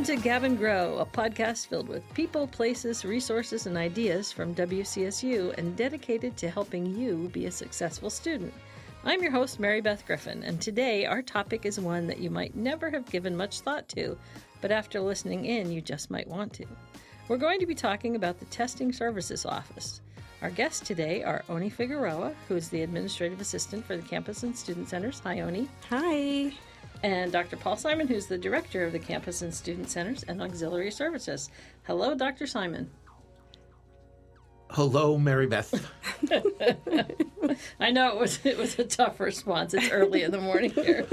Welcome to Gab and Grow, a podcast filled with people, places, resources, and ideas from WCSU and dedicated to helping you be a successful student. I'm your host, Mary Beth Griffin, and today our topic is one that you might never have given much thought to, but after listening in, you just might want to. We're going to be talking about the Testing Services Office. Our guests today are Oni Figueroa, who is the Administrative Assistant for the Campus and Student Centers. Hi, Oni. Hi. And Dr. Paul Simon, who's the Director of the Campus and Student Centers and Auxiliary Services. Hello, Dr. Simon. Hello, Mary Beth. I know it was it was a tough response. It's early in the morning here.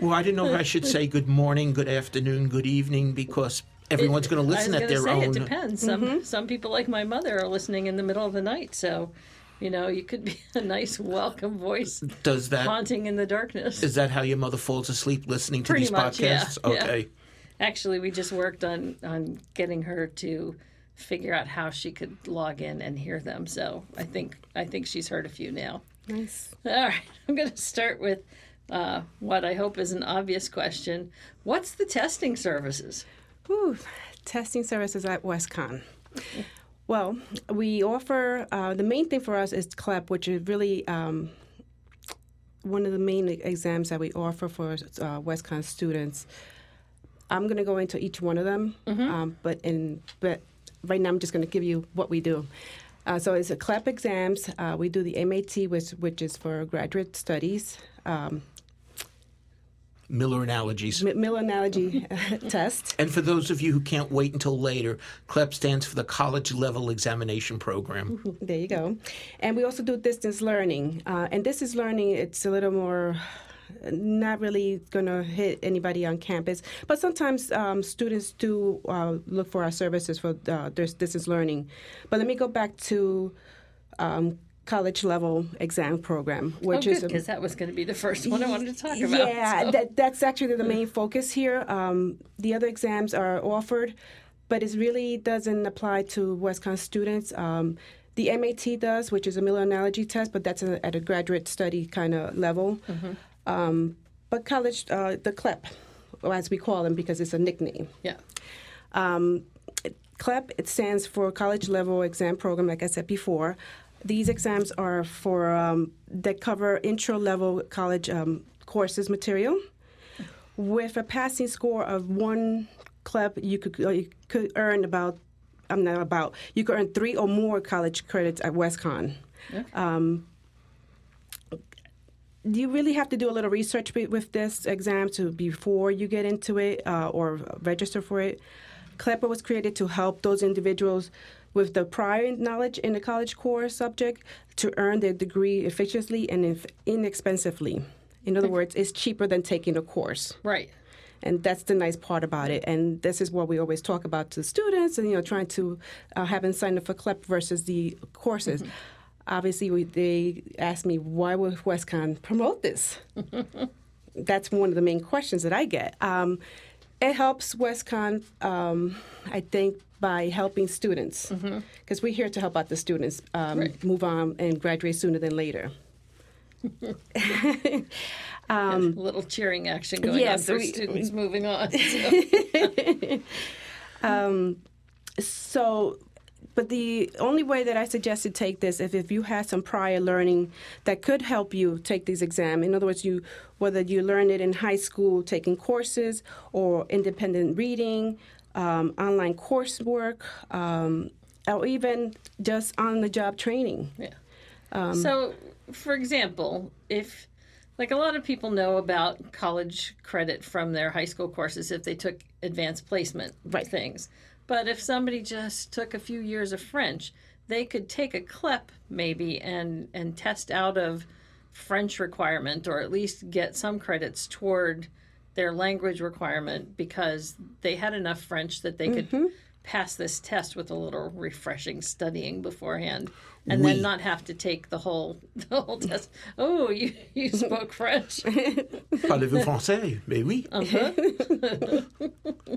Well, I didn't know if I should say good morning, good afternoon, good evening because everyone's going to listen I was at their gonna say, own. It depends. Some mm-hmm. some people like my mother are listening in the middle of the night, so you know you could be a nice welcome voice Does that haunting in the darkness. is that how your mother falls asleep listening to Pretty these much, podcasts? yeah. Okay. Actually, we just worked on on getting her to figure out how she could log in and hear them. So I think I think she's heard a few now. Nice. All right, I'm going to start with uh, what I hope is an obvious question. What's the testing services? Whew. Testing services at WestConn. Well, we offer uh, the main thing for us is CLEP, which is really um, one of the main exams that we offer for uh, WestConn students. I'm going to go into each one of them, um, but in but right now I'm just going to give you what we do. Uh, so it's a CLEP exams. Uh, we do the MAT, which which is for graduate studies. Um, Miller analogies. Mi- Mill analogy test. And for those of you who can't wait until later, CLEP stands for the College Level Examination Program. There you go. And we also do distance learning. Uh, and distance learning, it's a little more not really going to hit anybody on campus, but sometimes um, students do uh, look for our services for uh, their distance learning. But let me go back to um, college level exam program, Oh, which good, is because that was going to be the first one I wanted to talk about. yeah, so- that, that's actually the main focus here. Um, the other exams are offered, but it really doesn't apply to WestConn students. Um, the MAT does, which is a Miller analogy test, but that's a, at a graduate study kind of level. Mm-hmm. Um, but college, uh, the CLEP, as we call them, because it's a nickname. yeah. Um, CLEP, it stands for College Level Exam Program, like I said before. These exams are for um, that cover intro level college um, courses material. With a passing score of one CLEP, you could uh, you could earn about I'm not about you could earn three or more college credits at WestConn. Um, you really have to do a little research with, with this exam to before you get into it uh, or register for it. CLEPA was created to help those individuals with the prior knowledge in the college core subject to earn their degree efficiently and inexpensively. In other words, it's cheaper than taking a course. Right. And that's the nice part about it. And this is what we always talk about to students and, you know, trying to uh, have them sign up for CLEP versus the courses. Obviously, we, they asked me, why would WestConn promote this? that's one of the main questions that I get. Um, it helps WestConn, um, I think, by helping students because we're here to help out the students um, Right. move on and graduate sooner than later. a little cheering action going yes, on for we- students moving on. so. So, but the only way that I suggest you take this if, if you had some prior learning that could help you take this exam. In other words, you whether you learned it in high school taking courses or independent reading, um, online coursework, um, or even just on the job training. Yeah. so, for example, if like a lot of people know about college credit from their high school courses if they took advanced placement Right. things. But if somebody just took a few years of French, they could take a CLEP maybe and and test out of French requirement or at least get some credits toward their language requirement because they had enough French that they could pass this test with a little refreshing studying beforehand and then not have to take the whole the whole test. Oh, you you spoke French. Parlez-vous français? Mais oui. Uh-huh.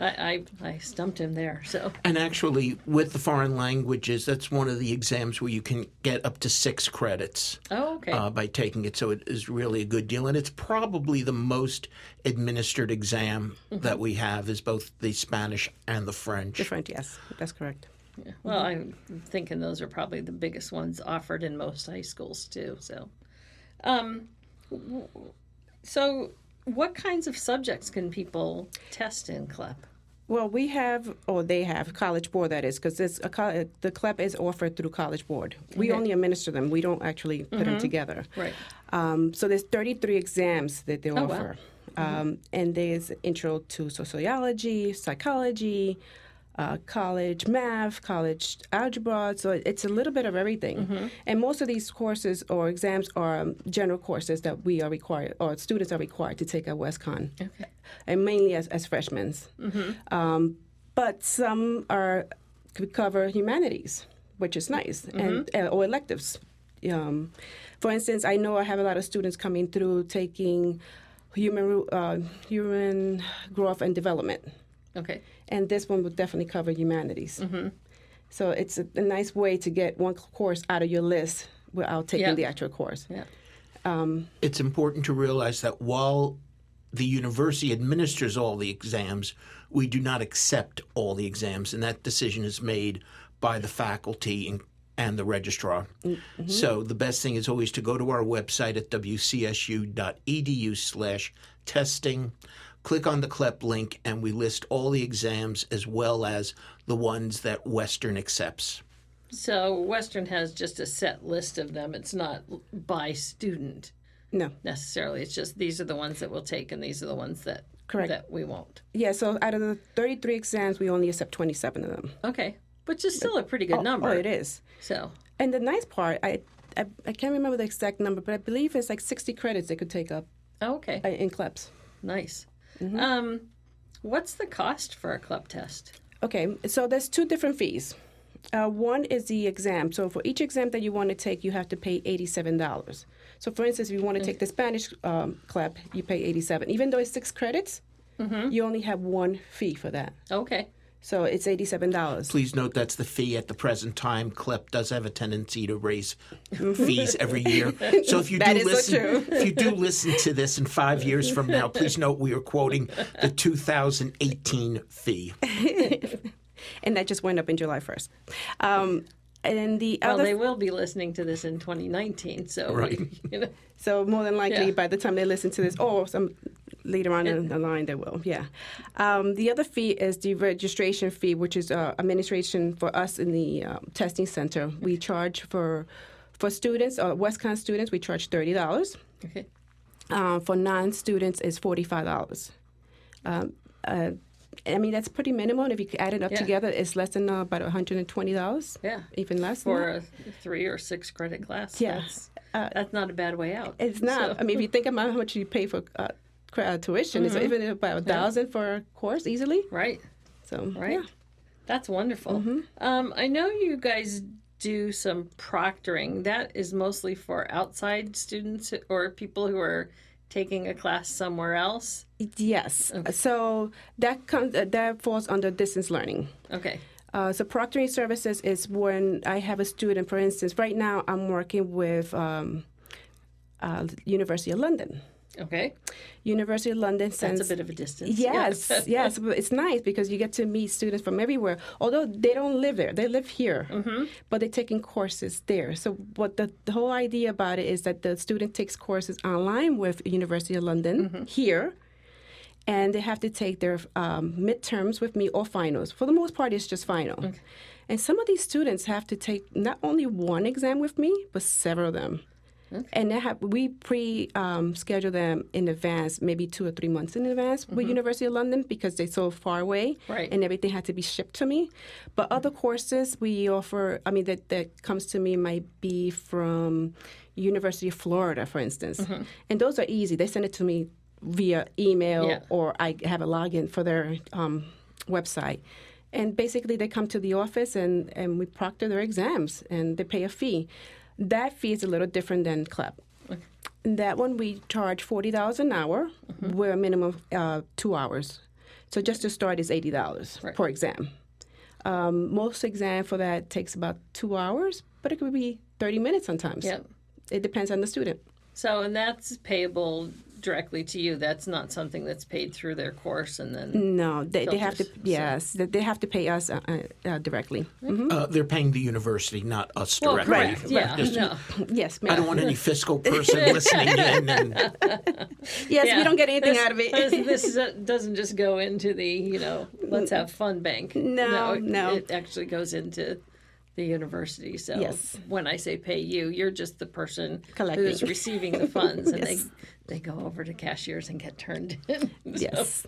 I, I, I stumped him there. So And actually, with the foreign languages, that's one of the exams where you can get up to six credits oh okay uh, by taking it. So it is really a good deal, and it's probably the most administered exam that we have is both the Spanish and the French. Different, yes, that's correct. well I'm thinking those are probably the biggest ones offered in most high schools too. So, um, so what kinds of subjects can people test in CLEP? Well, we have, or they have, College Board that is, because co- the CLEP is offered through College Board. We Okay. only administer them. We don't actually put them together. Right. Um, so there's 33 exams that they wow. offer, um, and there's intro to sociology, psychology, uh, college math, college algebra. So it's a little bit of everything. And most of these courses or exams are um, general courses that we are required, or students are required to take at WestConn, Okay. and mainly as, as freshmen. Um, but some are cover humanities, which is nice, and uh, or electives. Um, for instance, I know I have a lot of students coming through taking human uh, human growth and development, Okay. and this one would definitely cover humanities. Mm-hmm. So it's a, a nice way to get one course out of your list without taking Yeah. the actual course. Yeah. Um, it's important to realize that while the university administers all the exams, we do not accept all the exams, and that decision is made by the faculty and, and the registrar. Mm-hmm. So the best thing is always to go to our website at wcsu.edu slash testing, click on the CLEP link, and we list all the exams as well as the ones that Western accepts. So Western has just a set list of them. It's not by student No, necessarily. It's just these are the ones that we'll take and these are the ones that Correct. that we won't. yeah. So out of the 33 exams, we only accept 27 of them. Okay. Which is still a pretty good oh, number. Oh, it is. So And the nice part, I, I I can't remember the exact number, but I believe it's like 60 credits they could take up oh, okay. in CLEPs. Nice. Mm-hmm. Um what's the cost for a CLEP test? Okay, so there's two different fees. Uh, one is the exam. So for each exam that you want to take, you have to pay eighty-seven dollars. So for instance, if you want to take the Spanish um, CLEP, you pay eighty-seven. Even though it's six credits, you only have one fee for that. Okay. So it's eighty-seven dollars. Please note that's the fee at the present time. CLEP does have a tendency to raise fees every year. So if you do That is so listen, if you do listen to this in five years from now, please note we are quoting the 2018 fee. and that just went up in July first. Um, and the Well, other, they will be listening to this in 2019, so Right. you know, so more than likely Yeah. by the time they listen to this, or some later on in the line they will. Yeah. Um, the other fee is the registration fee, which is uh, administration for us in the um, testing center. We charge for for students, uh, WestConn students, we charge thirty dollars. okay. Uh, for non-students, is forty-five dollars. Um, uh, I mean that's pretty minimal. And if you add it up Yeah. together, it's less than uh, about one hundred and twenty dollars. Yeah. even less. For a three or six credit class. Yeah. That's, Uh, that's not a bad way out. It's not. So- I mean, if you think about how much you pay for uh, uh, tuition, it's even about a thousand for a course easily. right. So Right. yeah. That's wonderful. Mm-hmm. Um, I know you guys do some proctoring. That is mostly for outside students or people who are taking a class somewhere else. Yes. So that comes uh, that falls under distance learning. Okay. Uh, so proctoring services is when I have a student, for instance, right now I'm working with um, uh, University of London. Okay. University of London sends That's a bit of a distance. Yes, Yeah. yes, but it's nice because you get to meet students from everywhere. Although they don't live there, they live here, Mm-hmm. but they're taking courses there. So what the, the whole idea about it is that the student takes courses online with University of London Mm-hmm. here, and they have to take their um, midterms with me or finals. For the most part, it's just final. And some of these students have to take not only one exam with me, but several of them. And they have, we pre um, schedule them in advance, maybe two or three months in advance with University of London because they're so far away, Right. and everything had to be shipped to me. But other courses we offer, I mean, that, that comes to me might be from University of Florida, for instance, and those are easy. They send it to me via email Yeah. or I have a login for their um, website. And basically, they come to the office and, and we proctor their exams and they pay a fee. That fee is a little different than CLEP. In that one, we charge $40 an hour with a minimum of uh, two hours. So just to start is eighty dollars Right. per exam. Um, most exam for that takes about two hours, but it could be thirty minutes sometimes. Yep. It depends on the student. So, and that's payable directly to you. That's not something that's paid through their course and then. No, they, they have to. Filters, so- Yes, they- they have to pay us uh, uh, uh, directly. Uh, they're paying the university, not us Well, directly. correct. Yeah. Just- No. Yes, I don't want any fiscal person listening in. And, Yes, Yeah. we don't get anything This- out of it. This, this is a- doesn't just go into the, you know, let's have fun bank. No, it, no. It actually goes into the university. So Yes. when I say pay you, you're just the person Collecting. who's receiving the funds, and Yes. they they go over to cashiers and get turned in. So, yes.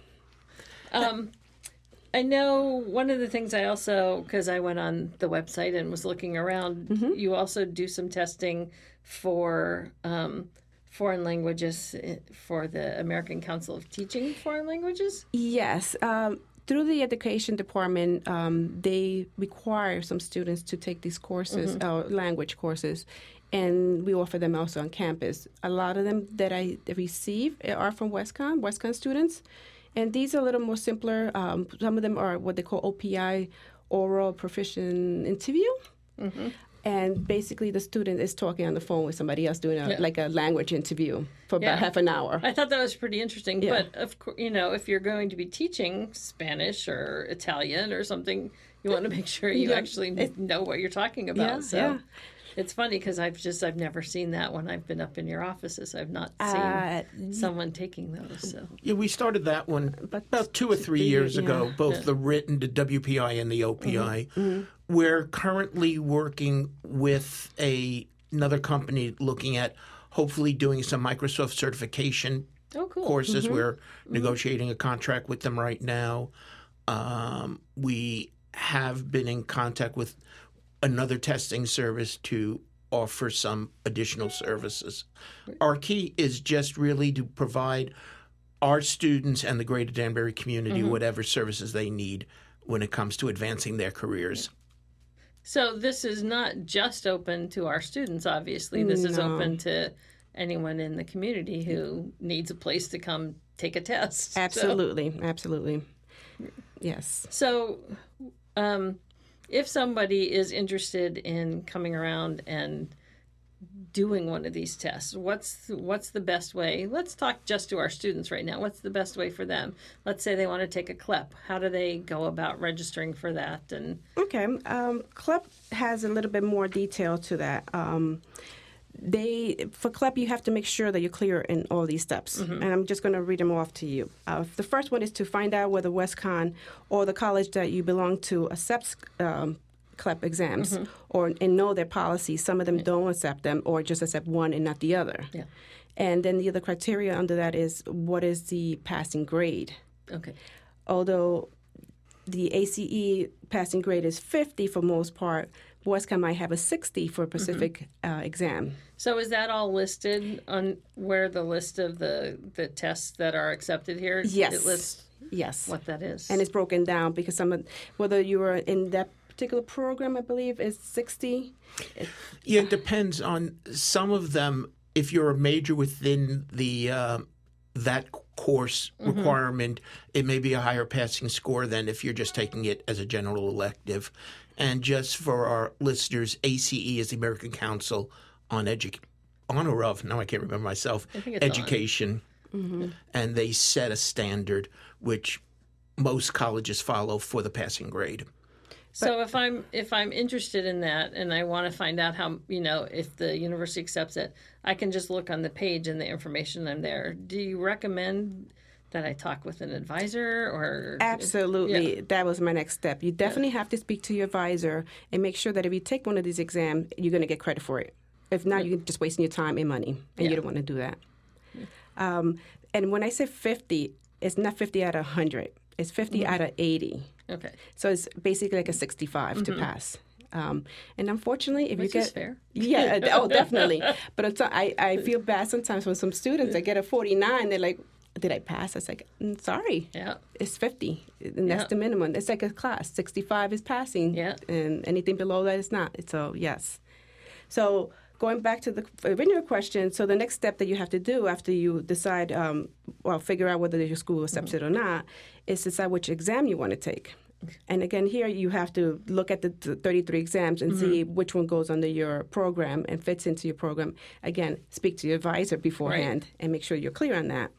I know one of the things I also, because I went on the website and was looking around, Mm-hmm. you also do some testing for um, foreign languages eh, for the American Council of Teaching Foreign Languages. Yes. Um, through the education department, um, they require some students to take these courses, uh, language courses, and we offer them also on campus. A lot of them that I receive are from WestConn, WestConn students, and these are a little more simpler. Um, some of them are what they call OPI, oral proficient interview. And basically, the student is talking on the phone with somebody else doing a, Yeah. like a language interview for Yeah. about half an hour. I thought that was pretty interesting. Yeah. But of course, you know, if you're going to be teaching Spanish or Italian or something, you want to make sure you Yeah. actually know what you're talking about. Yeah, so yeah. it's funny because I've just I've never seen that when I've been up in your offices. I've not seen Uh, someone taking those. So yeah, we started that one about two or three three years years, ago, yeah. both the written, the WPI, and the OPI. We're currently working with a, another company looking at hopefully doing some Microsoft certification oh, cool. courses. Mm-hmm. We're mm-hmm. negotiating a contract with them right now. Um, we have been in contact with another testing service to offer some additional services. Our key is just really to provide our students and the greater Danbury community mm-hmm. whatever services they need when it comes to advancing their careers. So this is not just open to our students. Obviously, this is open to anyone in the community who needs a place to come take a test. So- Absolutely, absolutely. Yes. So, um, if somebody is interested in coming around and doing one of these tests, what's what's the best way? Let's talk just to our students right now. What's the best way for them? Let's say they want to take a CLEP. How do they go about registering for that? And Okay. Um, CLEP has a little bit more detail to that. Um, they for CLEP you have to make sure that you're clear in all these steps, and I'm just going to read them off to you. Uh, the first one is to find out whether WestConn or the college that you belong to accepts. Um, CLEP exams, or and know their policies. Some of them don't accept them, or just accept one and not the other. Yeah. And then the other criteria under that is what is the passing grade. okay, although the ACE passing grade is 50 for most part, WestConn might have a 60 for a Pacific uh, exam. so is that all listed on where the list of the the tests that are accepted here? Yes. it lists Yes. what that is. And it's broken down because some of, whether you are in that particular program, I believe, is 60. Yeah, it depends on some of them. If you're a major within the uh, that course requirement, it may be a higher passing score than if you're just taking it as a general elective. And just for our listeners, ACE is the American Council on Edu- on or of now I can't remember myself think it's on. education, and they set a standard which most colleges follow for the passing grade. So if I'm if I'm interested in that and I want to find out how you know if the university accepts it, I can just look on the page and the information I'm there. Do you recommend that I talk with an advisor or Absolutely. That was my next step. You definitely have to speak to your advisor and make sure that if you take one of these exams, you're going to get credit for it. If not, you're just wasting your time and money, and Yeah. you don't want to do that. Um, and when I say 50, it's not 50 out of 100. It's 50 Mm-hmm. out of 80. Okay, So it's basically like a 65 to pass. Um, and unfortunately, if Mm-hmm. which you is get fair. yeah, oh, definitely. But it's, I, I feel bad sometimes when some students I get a 49, they're like, "Did I pass?" I was like, mm, "Sorry, Yeah. it's 50, and that's Yeah. the minimum. It's like a class. 65 is passing, Yeah. and anything below that is not. So yes. So going back to the original question, so the next step that you have to do after you decide, um, well, figure out whether your school accepts it or not, is decide which exam you want to take. And again, here you have to look at the 33 exams and see which one goes under your program and fits into your program. Again, speak to your advisor beforehand and make sure you're clear on that.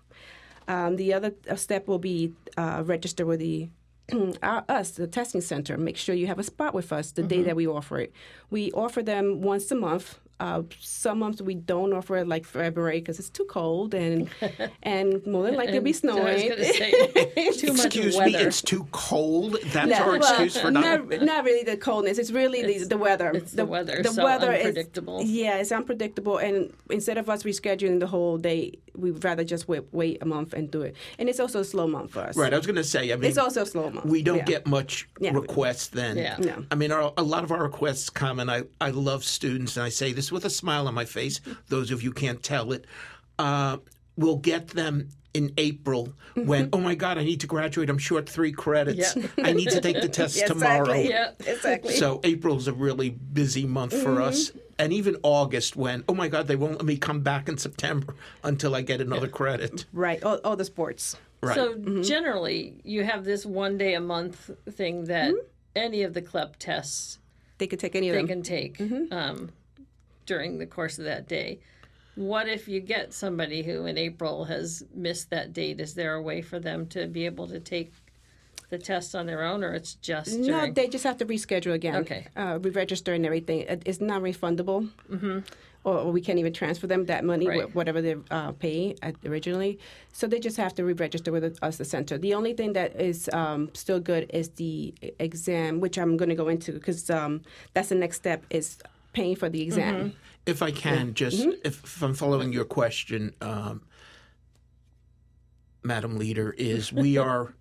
Um, the other uh, step will be uh, register with the our, us, the testing center. Make sure you have a spot with us the day that we offer it. We offer them once a month. Uh, some months we don't offer it, like February, because it's too cold and and more than likely it'll be I was snowing. going say too much Excuse weather. me, it's too cold. That's No, our well, excuse for not. not, not really the coldness. It's really the, the weather. it's the weather, so is- unpredictable. yeah, it's unpredictable. And instead of us rescheduling the whole day, we'd rather just wait, wait a month and do it. And it's also a slow month for us. Right, I was going to say. I mean, It's also a slow month. we don't Yeah. get much Yeah. requests then. Yeah. No. I mean, our, a lot of our requests come, and I, I love students, and I say this with a smile on my face. Those of you can't tell it. Uh, we'll get them in April when, oh my God, I need to graduate. I'm short three credits. Yeah. I need to take the test Yeah, tomorrow. Yeah. Exactly. So April's a really busy month for us. And even August when, oh my God, they won't let me come back in September until I get another credit. right. All, all the sports. Right. So mm-hmm. generally, you have this one day a month thing that mm-hmm. any of the CLEP tests They could take any of they them. can take mm-hmm. um, during the course of that day. What if you get somebody who in April has missed that date? Is there a way for them to be able to take the test on their own, or it's just No, during? they just have to reschedule again. Okay. Uh, re-register and everything. It- It's non-refundable. Mm-hmm. Or, or we can't even transfer them that money, Right. whatever they uh, pay originally. So they just have to re-register with us, the center. The only thing that is um, still good is the exam, which I'm going to go into because um, that's the next step is paying for the exam. If I can, just if, if I'm following your question, um, Madam Leader, is we are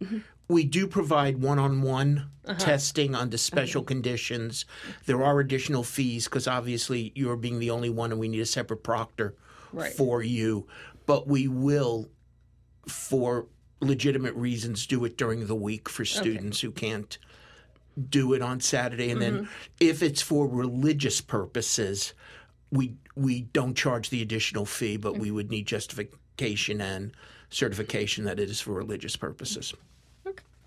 we do provide one-on-one uh-huh. testing under uh-huh. special conditions. There are additional fees because obviously you're being the only one, and we need a separate proctor Right. for you. But we will, for legitimate reasons, do it during the week for students who can't do it on Saturday, and then mm-hmm. if it's for religious purposes, we we don't charge the additional fee, but we mm-hmm. would need justification and certification that it is for religious purposes.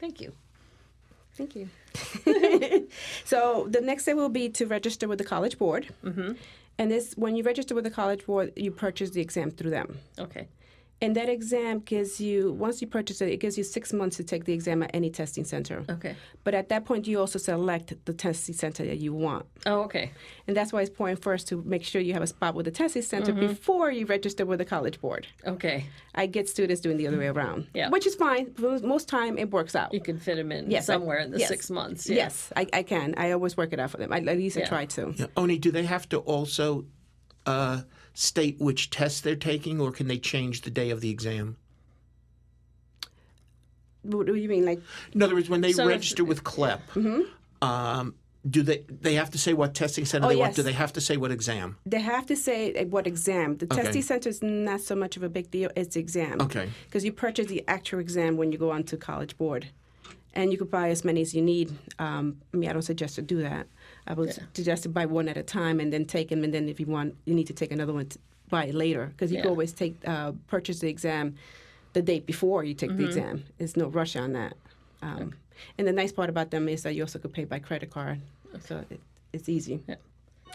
Thank you. Thank you. so the next step will be to register with the College Board. Mm-hmm. And this, when you register with the College Board, you purchase the exam through them. Okay, And that exam gives you, once you purchase it, it gives you six months to take the exam at any testing center. okay. But at that point, you also select the testing center that you want. Oh, okay. And that's why it's important first to make sure you have a spot with the testing center before you register with the College Board. Okay. I get students doing the other way around, Yeah. which is fine. Most time, it works out. You can fit them in Yes, I- somewhere in the yes. six months. Yeah. Yes, I, I can. I always work it out for them. I, at least I try to. Yeah. Oni, do they have to also uh, state which test they're taking, or can they change the day of the exam? What do you mean? Like, In other words, when they So if- register with CLEP, um, do they they have to say what testing center Oh, they want? yes. Do they have to say what exam? they have to say uh, what exam. The Okay. testing center is not so much of a big deal. It's the exam. Okay. Because you purchase the actual exam when you go onto College Board. And you could buy as many as you need. Um, I mean, I don't suggest to do that. I would suggest to buy one at a time and then take them. And then if you want, you need to take another one to buy it later. Because you Yeah. can always take uh, purchase the exam the day before you take Mm-hmm. the exam. There's no rush on that. Um, And the nice part about them is that you also could pay by credit card. So it, it's easy.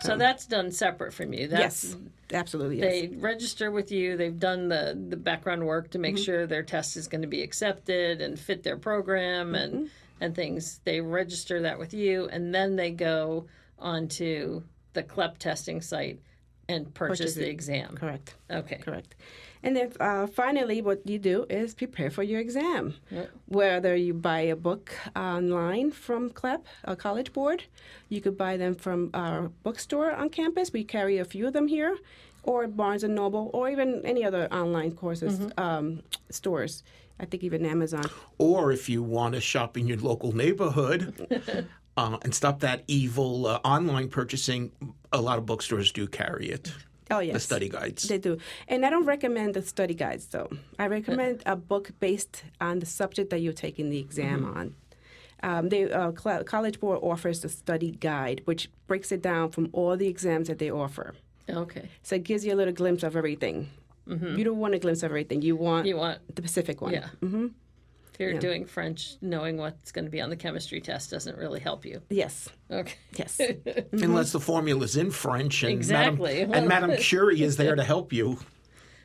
So that's done separate from you. That's, yes, absolutely. Yes. They register with you. They've done the, the background work to make Mm-hmm. sure their test is going to be accepted and fit their program Mm-hmm. and things. They register that with you, and then they go onto the CLEP testing site and purchase, Purchase the exam. Correct. Okay. Correct. And then uh, finally, what you do is prepare for your exam. Yep. Whether you buy a book online from CLEP, a college board, you could buy them from our bookstore on campus. We carry a few of them here, or Barnes and Noble, or even any other online courses um, stores. I think even Amazon. Or if you want to shop in your local neighborhood uh, and stop that evil uh, online purchasing, a lot of bookstores do carry it. Oh yes, The study guides. They do. And I don't recommend the study guides, though. I recommend a book based on the subject that you're taking the exam on. Um, the uh, Cl- College Board offers a study guide, which breaks it down from all the exams that they offer. Okay. So it gives you a little glimpse of everything. You don't want a glimpse of everything. You want Mm-hmm. You want, the Pacific one. yeah. Mm-hmm. If you're doing French, knowing what's going to be on the chemistry test doesn't really help you. Yes. Okay. Yes. Unless the formula's in French and Exactly. Madame, and Madame Curie is there to help you.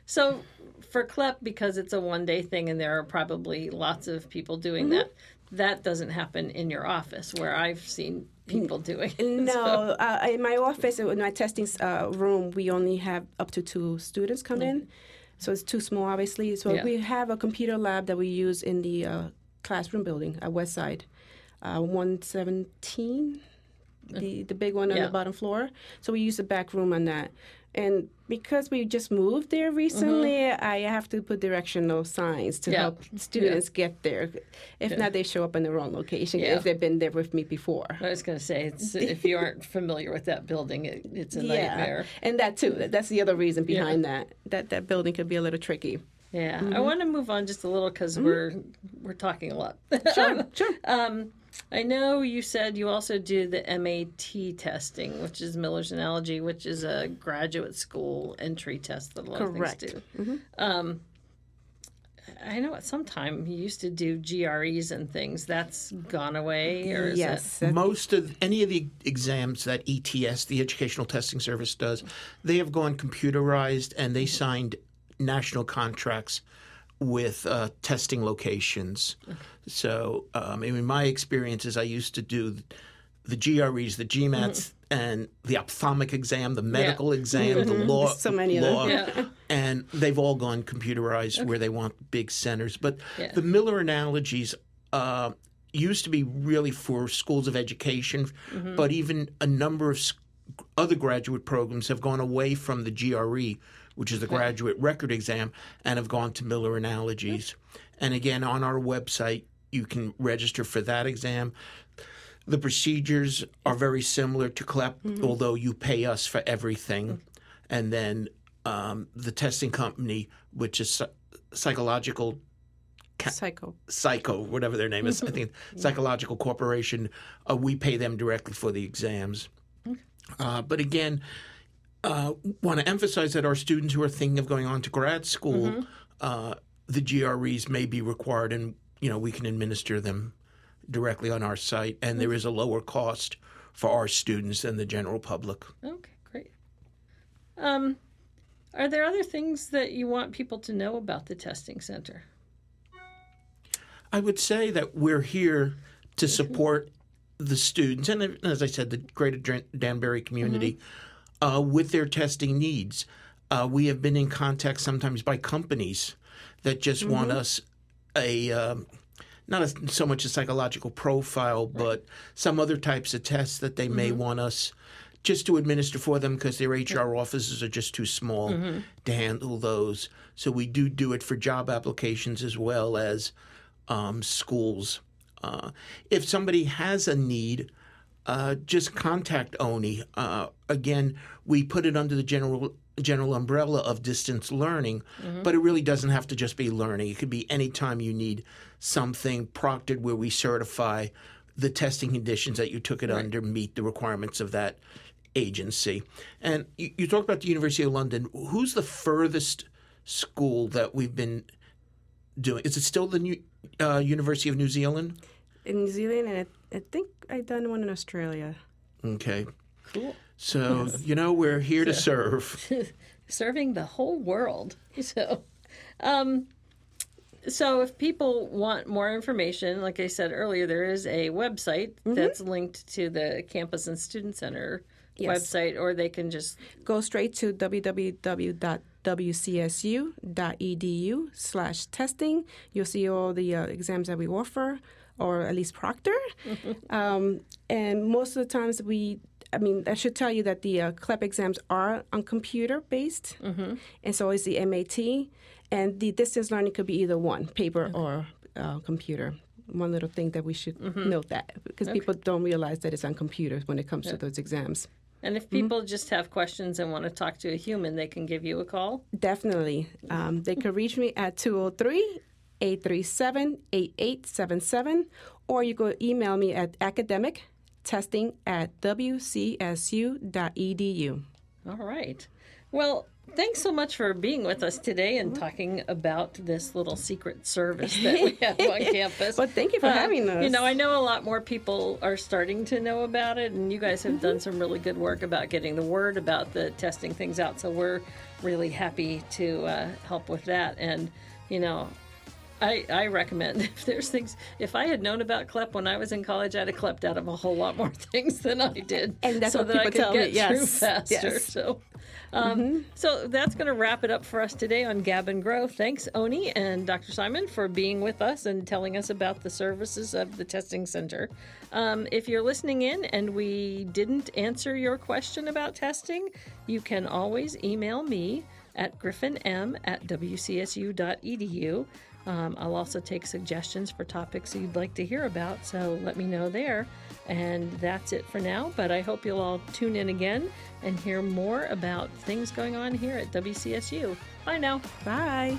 So for CLEP, because it's a one day thing and there are probably lots of people doing Mm-hmm. that, that doesn't happen in your office where I've seen people doing it. No, uh, in my office, in my testing uh, room, we only have up to two students come in. So it's too small, obviously. So Yeah. we have a computer lab that we use in the uh, classroom building at West Side, uh, 117, the, the big one on Yeah. the bottom floor. So we use the back room on that. And because we just moved there recently, I have to put directional signs to Mm-hmm. Yeah. help students get there. If not, they show up in the wrong location Yeah. if they've been there with me before. I was going to say, it's, if you aren't familiar with that building, it, it's a nightmare. and that too. That's the other reason behind that. That that building could be a little tricky. Yeah, Mm-hmm. I want to move on just a little because we're we're talking a lot. Sure, sure. I know you said you also do the MAT testing, which is Miller's Analogy, which is a graduate school entry test that a lot Correct. of things do. Um, I know at some time you used to do GREs and things. That's gone away, or is yes. that- Most of any of the exams that ETS, the Educational Testing Service, does, they have gone computerized and they signed national contracts with uh, testing locations. So, um, in my experience experiences, I used to do the GREs, the GMATs, and the ophthalmic exam, the medical exam, the law. so many of them. Yeah. And they've all gone computerized where they want big centers. But Yeah. the Miller analogies uh, used to be really for schools of education, but even a number of other graduate programs have gone away from the GRE, which is the graduate record exam, and have gone to Miller analogies. And again, on our website, you can register for that exam. The procedures are very similar to CLEP, although you pay us for everything. And then um, the testing company, which is psy- psychological Psycho. Psycho, whatever their name is, I think Psychological Corporation, uh, we pay them directly for the exams. Uh, but again, uh, want to emphasize that our students who are thinking of going on to grad school, uh, the GREs may be required, and you know we can administer them directly on our site, and there is a lower cost for our students than the general public. Okay, great. Um, are there other things that you want people to know about the testing center? I would say that we're here to support the students, and as I said, the greater Danbury community uh, with their testing needs. Uh, we have been in contact sometimes by companies that just want us a um, not a, so much a psychological profile, but some other types of tests that they may want us just to administer for them because their HR offices are just too small to handle those. So we do do it for job applications as well as um, schools. Uh, if somebody has a need, uh, just contact ONI. Uh, again, we put it under the general general umbrella of distance learning, but it really doesn't have to just be learning. It could be any time you need something proctored where we certify the testing conditions that you took it under meet the requirements of that agency. And you, you talk about the University of London. Who's the furthest school that we've been doing? Is it still the New, uh, University of New Zealand? In New Zealand, and I, I think I done one in Australia. Okay. Cool. So, you know, we're here to serve. Serving the whole world. So, um, so if people want more information, like I said earlier, there is a website that's linked to the campus and student center Yes. website, or they can just Go straight to www.wcsu.edu slash testing. You'll see all the uh, exams that we offer, or at least proctor. um, and most of the times we, I mean, I should tell you that the uh, CLEP exams are on computer based, and so is the MAT. And the distance learning could be either one, paper or uh, computer. One little thing that we should note that because people don't realize that it's on computers when it comes to those exams. And if people just have questions and want to talk to a human, they can give you a call. Definitely. Um, they can reach me at 203 837 8877, or you can email me at academic testing at wcsu.edu. All right. Well, thanks so much for being with us today and talking about this little secret service that we have on campus. Well, thank you for Uh, having us. You know, I know a lot more people are starting to know about it, and you guys have Mm-hmm. done some really good work about getting the word about the testing things out. So we're really happy to uh, help with that. And, you know, I, I recommend if there's things if I had known about CLEP when I was in college, I'd have CLEPed out of a whole lot more things than I did, And that's so what that I could tell get me, yes, through faster. yes. Mm-hmm. So, um, so that's going to wrap it up for us today on Gab and Grow. Thanks, Oni and Dr. Simon, for being with us and telling us about the services of the testing center. Um, if you're listening in and we didn't answer your question about testing, you can always email me at griffinm at wcsu.edu. Um, I'll also take suggestions for topics you'd like to hear about, so let me know there. And that's it for now, but I hope you'll all tune in again and hear more about things going on here at WCSU. Bye now. Bye.